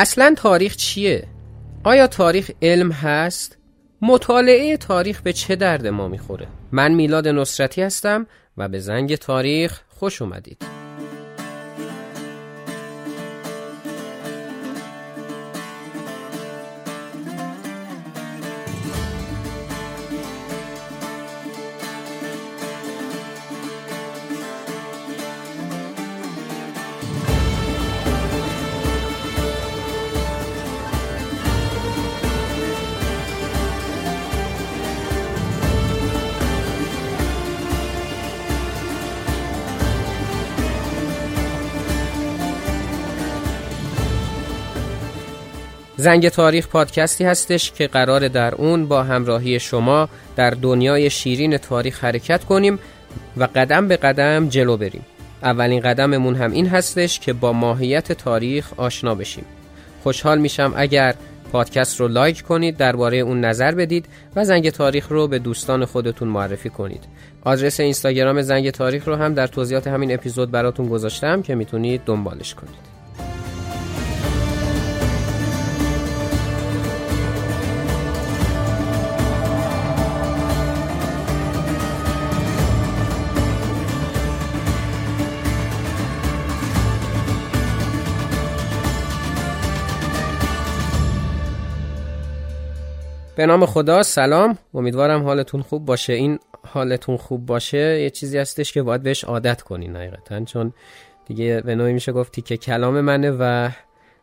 اصلا تاریخ چیه؟ آیا تاریخ علم هست؟ مطالعه تاریخ به چه درد ما می‌خوره؟ من میلاد نصرتی هستم و به زنگ تاریخ خوش اومدید. زنگ تاریخ پادکستی هستش که قرار در اون با همراهی شما در دنیای شیرین تاریخ حرکت کنیم و قدم به قدم جلو بریم. اولین قدممون هم این هستش که با ماهیت تاریخ آشنا بشیم. خوشحال میشم اگر پادکست رو لایک کنید درباره اون نظر بدید و زنگ تاریخ رو به دوستان خودتون معرفی کنید. آدرس اینستاگرام زنگ تاریخ رو هم در توضیحات همین اپیزود براتون گذاشتم که می‌تونید دنبالش کنید. به نام خدا سلام. امیدوارم حالتون خوب باشه. این حالتون خوب باشه یه چیزی هستش که باید بهش عادت کنین حقیقتا چون دیگه به نوعی میشه گفتی که کلام منه و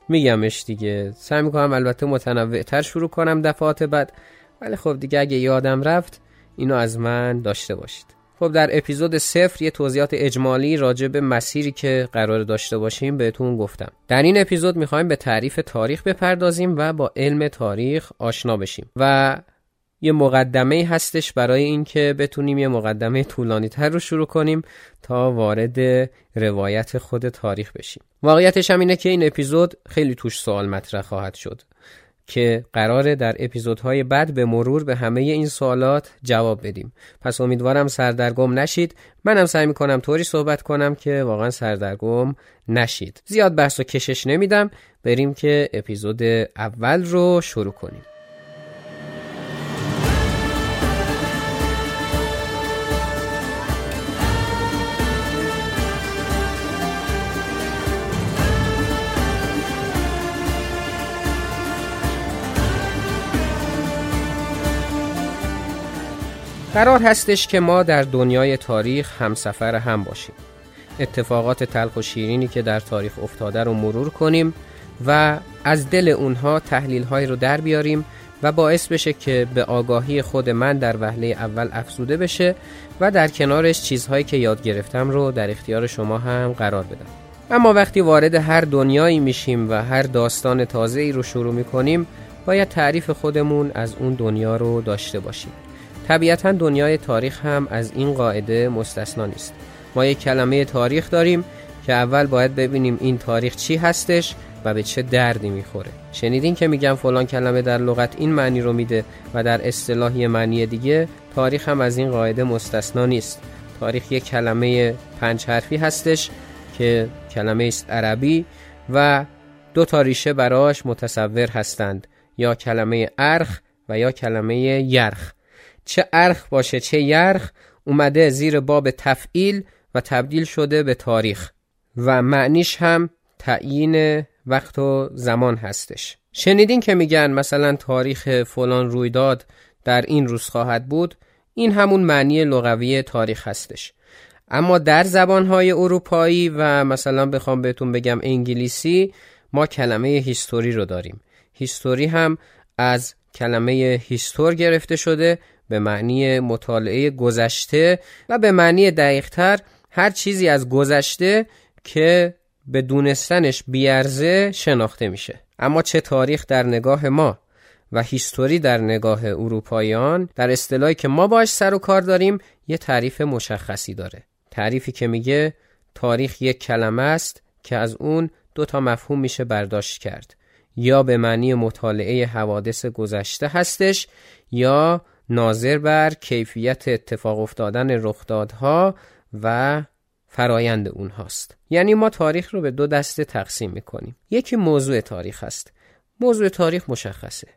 میگمش دیگه. سعی می‌کنم البته متنوع تر شروع کنم دفعات بعد. ولی خب دیگه اگه یادم رفت اینو از من داشته باشید. خب در اپیزود صفر یه توضیحات اجمالی راجع به مسیری که قرار داشته باشیم بهتون گفتم. در این اپیزود می‌خوایم به تعریف تاریخ بپردازیم و با علم تاریخ آشنا بشیم. و یه مقدمه هستش برای اینکه بتونیم یه مقدمه طولانی تر رو شروع کنیم تا وارد روایت خود تاریخ بشیم. واقعیتش هم اینه که این اپیزود خیلی توش سوال مطرح خواهد شد. که قراره در اپیزودهای بعد به مرور به همه این سوالات جواب بدیم. پس امیدوارم سردرگم نشید. منم سعی می‌کنم طوری صحبت کنم که واقعا سردرگم نشید. زیاد بحث و کشش نمیدم. بریم که اپیزود اول رو شروع کنیم. قرار هستش که ما در دنیای تاریخ همسفر هم باشیم. اتفاقات تلخ و شیرینی که در تاریخ افتاده رو مرور کنیم و از دل اونها تحلیل های رو در بیاریم و باعث بشه که به آگاهی خود من در وهله اول افزوده بشه و در کنارش چیزهایی که یاد گرفتم رو در اختیار شما هم قرار بدم. اما وقتی وارد هر دنیایی میشیم و هر داستان تازه ای رو شروع می‌کنیم باید تعریف خودمون از اون دنیا رو داشته باشیم. طبیعتا دنیای تاریخ هم از این قاعده مستثنا نیست. ما یک کلمه تاریخ داریم که اول باید ببینیم این تاریخ چی هستش و به چه دردی می‌خوره. شنیدین که میگم فلان کلمه در لغت این معنی رو میده و در اصطلاحی معنی دیگه تاریخ هم از این قاعده مستثنا نیست. تاریخ یک کلمه پنج حرفی هستش که کلمه است عربی و دو تا ریشه براش متصور هستند. یا کلمه ارخ و یا کلمه یرخ. چه ارخ باشه چه یرخ اومده زیر باب تفعیل و تبدیل شده به تاریخ. و معنیش هم تعیین وقت و زمان هستش. شنیدین که میگن مثلا تاریخ فلان رویداد در این روز خواهد بود؟ این همون معنی لغوی تاریخ هستش. اما در زبانهای اروپایی و مثلا بخوام بهتون بگم انگلیسی ما کلمه هیستوری رو داریم. هیستوری هم از کلمه هیستور گرفته شده به معنی مطالعه گذشته و به معنی دقیقتر هر چیزی از گذشته که به دونستنش بیارزه شناخته میشه. اما چه تاریخ در نگاه ما و هیستوری در نگاه اروپاییان در اصطلاحی که ما باش سر و کار داریم یه تعریف مشخصی داره. تعریفی که میگه تاریخ یک کلمه است که از اون دو تا مفهوم میشه برداشت کرد. یا به معنی مطالعه حوادث گذشته هستش یا ناظر بر کیفیت اتفاق افتادن رخدادها و فرایند اونهاست. یعنی ما تاریخ رو به دو دسته تقسیم می‌کنیم. یکی موضوع تاریخ است. موضوع تاریخ مشخصه.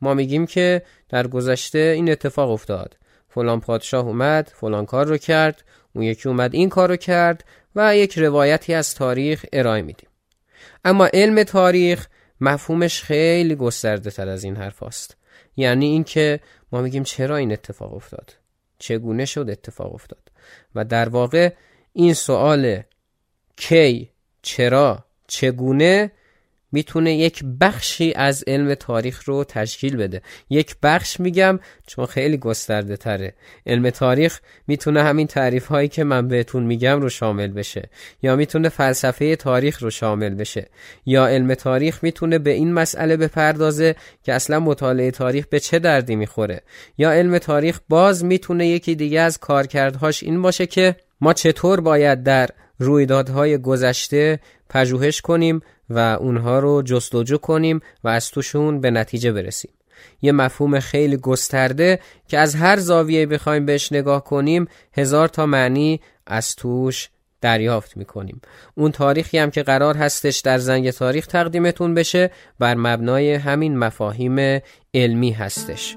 ما میگیم که در گذشته این اتفاق افتاد. فلان پادشاه اومد فلان کار رو کرد اون یکی اومد این کار رو کرد و یک روایتی از تاریخ ارائه میدیم. اما علم تاریخ مفهومش خیلی گسترده تر از این حرف است. یعنی اینکه ما میگیم چرا این اتفاق افتاد چگونه شد اتفاق افتاد و در واقع این سوال کی چرا چگونه می‌تونه یک بخشی از علم تاریخ رو تشکیل بده. یک بخش میگم چون خیلی گسترده تره علم تاریخ می‌تونه همین تعریف هایی که من بهتون میگم رو شامل بشه. یا می‌تونه فلسفه تاریخ رو شامل بشه. یا علم تاریخ می‌تونه به این مسئله بپردازه که اصلا مطالعه تاریخ به چه دردی می‌خوره. یا علم تاریخ باز می‌تونه یکی دیگه از کارکردهاش این باشه که ما چطور باید در رویدادهای گذشته پژوهش کنیم و اونها رو جستجو کنیم و از توشون به نتیجه برسیم. یه مفهوم خیلی گسترده که از هر زاویه بخوایم بهش نگاه کنیم هزار تا معنی از توش دریافت می‌کنیم. اون تاریخی هم که قرار هستش در زنگ تاریخ تقدیمتون بشه بر مبنای همین مفاهیم علمی هستش.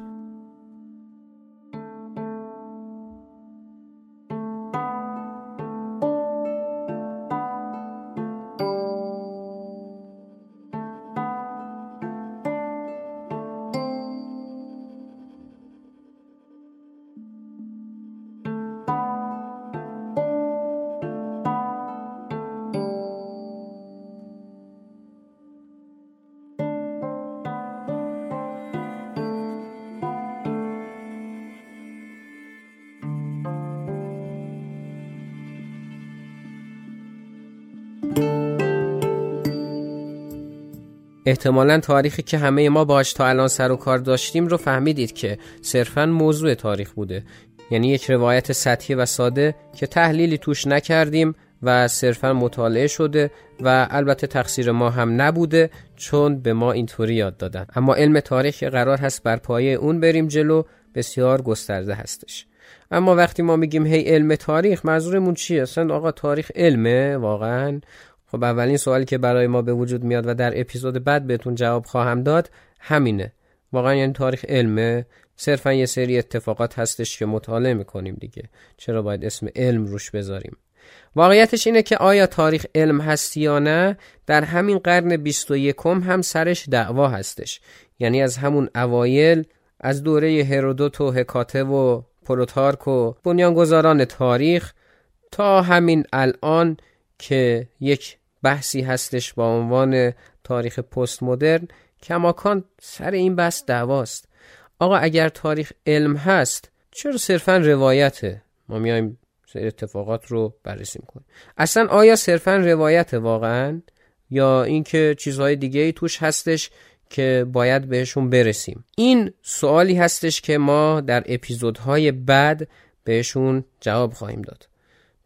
احتمالا تاریخی که همه ما باش تا الان سر و کار داشتیم رو فهمیدید که صرفا موضوع تاریخ بوده. یعنی یک روایت سطحی و ساده که تحلیلی توش نکردیم و صرفا مطالعه شده و البته تقصیر ما هم نبوده چون به ما اینطوری یاد دادن. اما علم تاریخ قرار هست بر پایه اون بریم جلو بسیار گسترده هستش. اما وقتی ما میگیم هی علم تاریخ منظورمون چیه؟ اصلا آقا تاریخ علمه واقعا. خب اولین سوالی که برای ما به وجود میاد و در اپیزود بعد بهتون جواب خواهم داد همینه. واقعا یعنی تاریخ علمه. صرفا یه سری اتفاقات هستش که مطالعه می‌کنیم دیگه. چرا باید اسم علم روش بذاریم؟ واقعیتش اینه که آیا تاریخ علم هست یا نه؟ در همین قرن 21 هم سرش دعوا هستش. یعنی از همون اوایل از دوره هرودوت و هکاته و پروتارک و بنیانگذاران تاریخ تا همین الان که یک بحثی هستش با عنوان تاریخ پست مدرن کماکان سر این بحث دعواست. آقا اگر تاریخ علم هست چرا صرفا روایته؟ ما میایم اتفاقات رو بررسی کنیم اصلا آیا صرفا روایت واقعا؟ یا اینکه چیزهای دیگه ای توش هستش که باید بهشون برسیم؟ این سوالی هستش که ما در اپیزودهای بعد بهشون جواب خواهیم داد.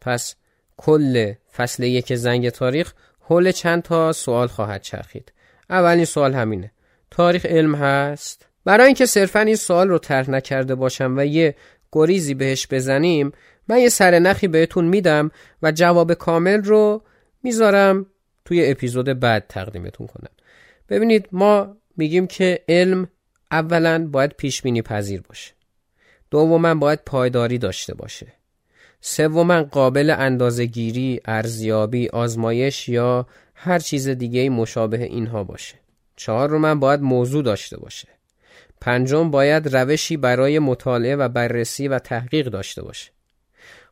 پس کل فصل یک زنگ تاریخ حول چند تا سوال خواهد چرخید. اولین سوال همینه. تاریخ علم هست؟ برای اینکه صرفا این سوال رو طرح نکرده باشم و یه گریزی بهش بزنیم من یه سرنخی بهتون میدم و جواب کامل رو می‌ذارم توی اپیزود بعد تقدیمتون کنم. ببینید ما میگیم که علم اولا باید پیش بینی پذیر باشه. دوما باید پایداری داشته باشه. سوما قابل اندازهگیری، ارزیابی، آزمایش یا هر چیز دیگه مشابه اینها باشه. چهار رو من باید موضوع داشته باشه. پنجم باید روشی برای مطالعه و بررسی و تحقیق داشته باشه.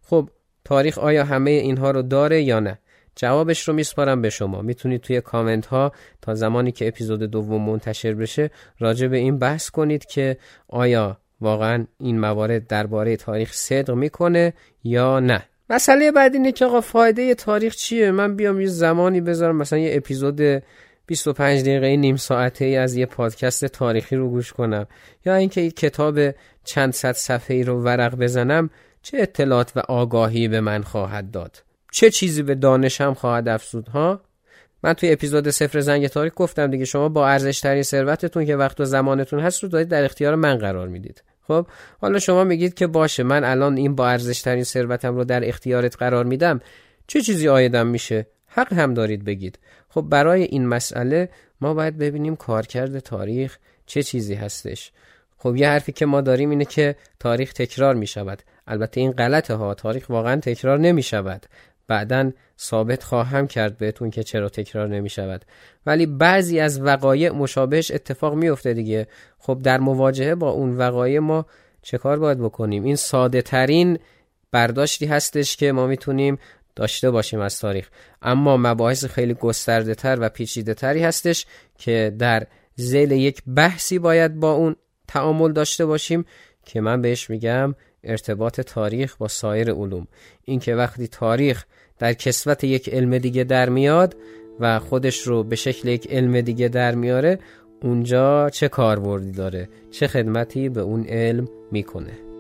خب تاریخ آیا همه اینها رو داره یا نه؟ جوابش رو میسپارم به شما می‌تونید توی کامنت ها تا زمانی که اپیزود دوم منتشر بشه راجع به این بحث کنید که آیا واقعا این موارد درباره تاریخ صدق می‌کنه یا نه؟ مسئله بعد اینه که آقا فایده تاریخ چیه؟ من بیام یه زمانی بذارم مثلا یه اپیزود 25 دقیقه نیم ساعته ای از یه پادکست تاریخی رو گوش کنم. یا اینکه این کتاب چند صد صفحه ای رو ورق بزنم چه اطلاعات و آگاهی به من خواهد داد؟ چه چیزی به دانشم خواهد افزود ها؟ من توی اپیزود صفر زنگ تاریخ گفتم دیگه شما با ارزش ترین ثروتتون که وقت و زمانتون هست رو دارید در اختیار من قرار می‌دید. خب حالا شما میگید که باشه من الان این با ارزش ترین ثروتم رو در اختیارت قرار میدم چه چیزی آیدم میشه؟ حق هم دارید بگید. خب برای این مسئله ما باید ببینیم کارکرد تاریخ چه چیزی هستش. خب یه حرفی که ما داریم اینه که تاریخ تکرار می شود البته این غلطه ها تاریخ واقعا تکرار نمی شود بعدا ثابت خواهم کرد بهتون که چرا تکرار نمی شود ولی بعضی از وقایع مشابهش اتفاق میفته دیگه. خب در مواجهه با اون وقایع ما چه کار باید بکنیم؟ این ساده ترین برداشتی هستش که ما می‌تونیم داشته باشیم از تاریخ. اما مباحث خیلی گسترده تر و پیچیده تری هستش که در زیل یک بحثی باید با اون تعامل داشته باشیم که من بهش میگم ارتباط تاریخ با سایر علوم. اینکه وقتی تاریخ در کسوت یک علم دیگه در میاد و خودش رو به شکل یک علم دیگه در میاره اونجا چه کاربردی داره؟ چه خدمتی به اون علم می‌کنه؟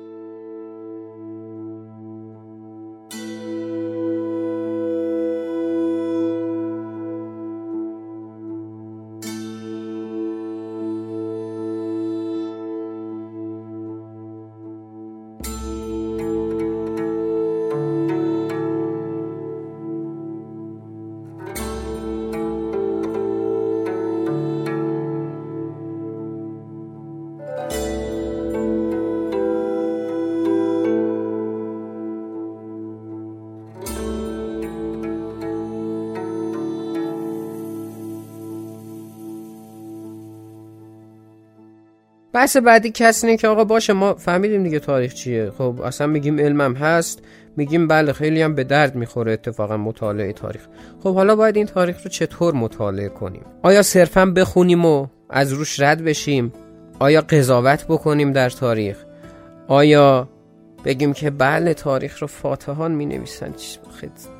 بحث بعدی کسی که آقا باشه ما فهمیدیم دیگه تاریخ چیه. خب اصلا میگیم علمم هست. میگیم بله خیلی هم به درد می‌خوره اتفاقا مطالعه تاریخ. خب حالا باید این تاریخ رو چطور مطالعه کنیم؟ آیا صرفا بخونیم و از روش رد بشیم؟ آیا قضاوت بکنیم در تاریخ؟ آیا بگیم که بله تاریخ رو فاتحان می نویسن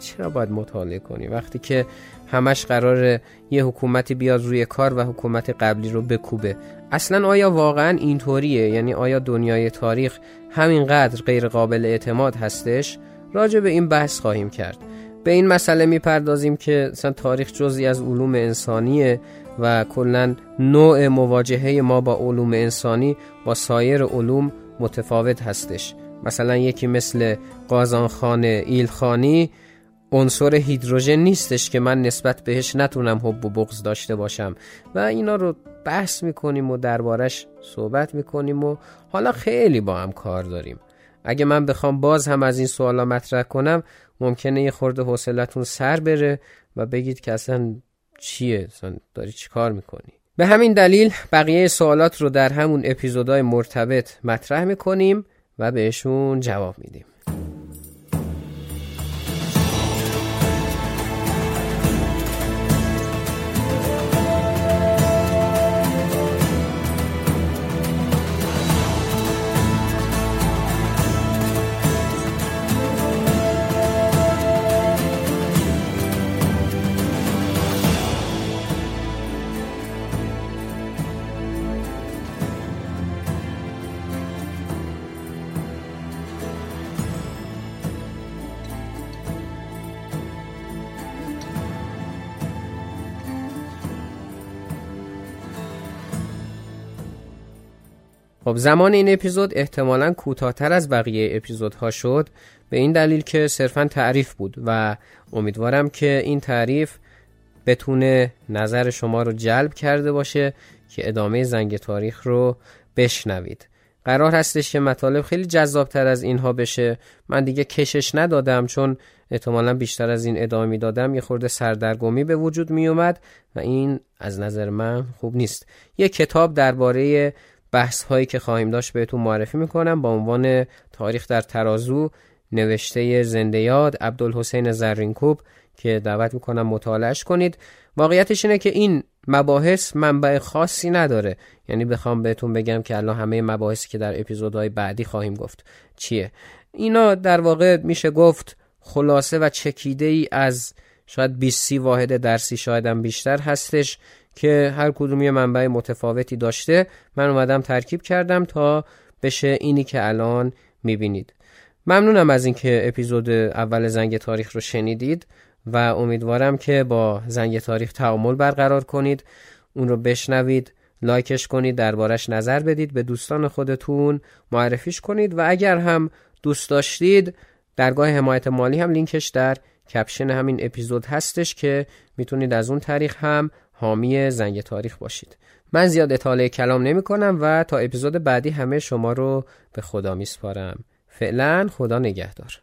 چرا باید مطالعه کنی وقتی که همش قرار یه حکومتی بیاد روی کار و حکومت قبلی رو بکوبه. اصلا آیا واقعا اینطوریه؟ یعنی آیا دنیای تاریخ همینقدر غیر قابل اعتماد هستش؟ راجع به این بحث خواهیم کرد. به این مسئله می‌پردازیم که مثلا تاریخ جزی از علوم انسانیه و کلا نوع مواجهه ما با علوم انسانی با سایر علوم متفاوت هستش. مثلا یکی مثل قازانخان ایلخانی عنصر هیدروژن نیستش که من نسبت بهش نتونم حب و بغض داشته باشم. و اینا رو بحث می‌کنیم و دربارش صحبت می‌کنیم و حالا خیلی با هم کار داریم. اگه من بخوام باز هم از این سوالا مطرح کنم ممکنه یه خورده حوصلتون سر بره و بگید که اصلا چیه؟ اصلا داری چی کار می‌کنی؟ به همین دلیل بقیه سوالات رو در همون اپیزودهای مرتبط مطرح می‌کنیم و بهشون جواب میدیم. خب زمان این اپیزود احتمالا کوتاهتر از بقیه اپیزودها شد به این دلیل که صرفا تعریف بود و امیدوارم که این تعریف بتونه نظر شما رو جلب کرده باشه که ادامه زنگ تاریخ رو بشنوید. قرار هستش که مطالب خیلی جذابتر از اینها بشه. من دیگه کشش ندادم چون احتمالا بیشتر از این ادامه دادم یه خورده سردرگمی به وجود می اومد و این از نظر من خوب نیست. یه کتاب درباره بحث هایی که خواهیم داشت بهتون معرفی می‌کنم. با عنوان تاریخ در ترازو نوشته زنده یاد عبدالحسین زرینکوب که دعوت می‌کنم مطالعش کنید. واقعیتش اینه که این مباحث منبع خاصی نداره. یعنی بخوام بهتون بگم که الان همه مباحثی که در اپیزودهای بعدی خواهیم گفت. چیه؟ اینا در واقع میشه گفت خلاصه و چکیده ای از شاید 20 واحد درسی شاید هم بیشتر هستش که هر کدوم یه منبع متفاوتی داشته من اومدم ترکیب کردم تا بشه اینی که الان می‌بینید. ممنونم از اینکه اپیزود اول زنگ تاریخ رو شنیدید و امیدوارم که با زنگ تاریخ تعامل برقرار کنید. اون رو بشنوید لایکش کنید دربارش نظر بدید به دوستان خودتون معرفیش کنید و اگر هم دوست داشتید درگاه حمایت مالی هم لینکش در کپشن همین اپیزود هستش که می‌تونید از اون طریق هم حامی زنگ تاریخ باشید. من زیاد اطاله کلام نمی کنم و تا اپیزود بعدی همه شما رو به خدا میسپارم. فعلا خدا نگهدار.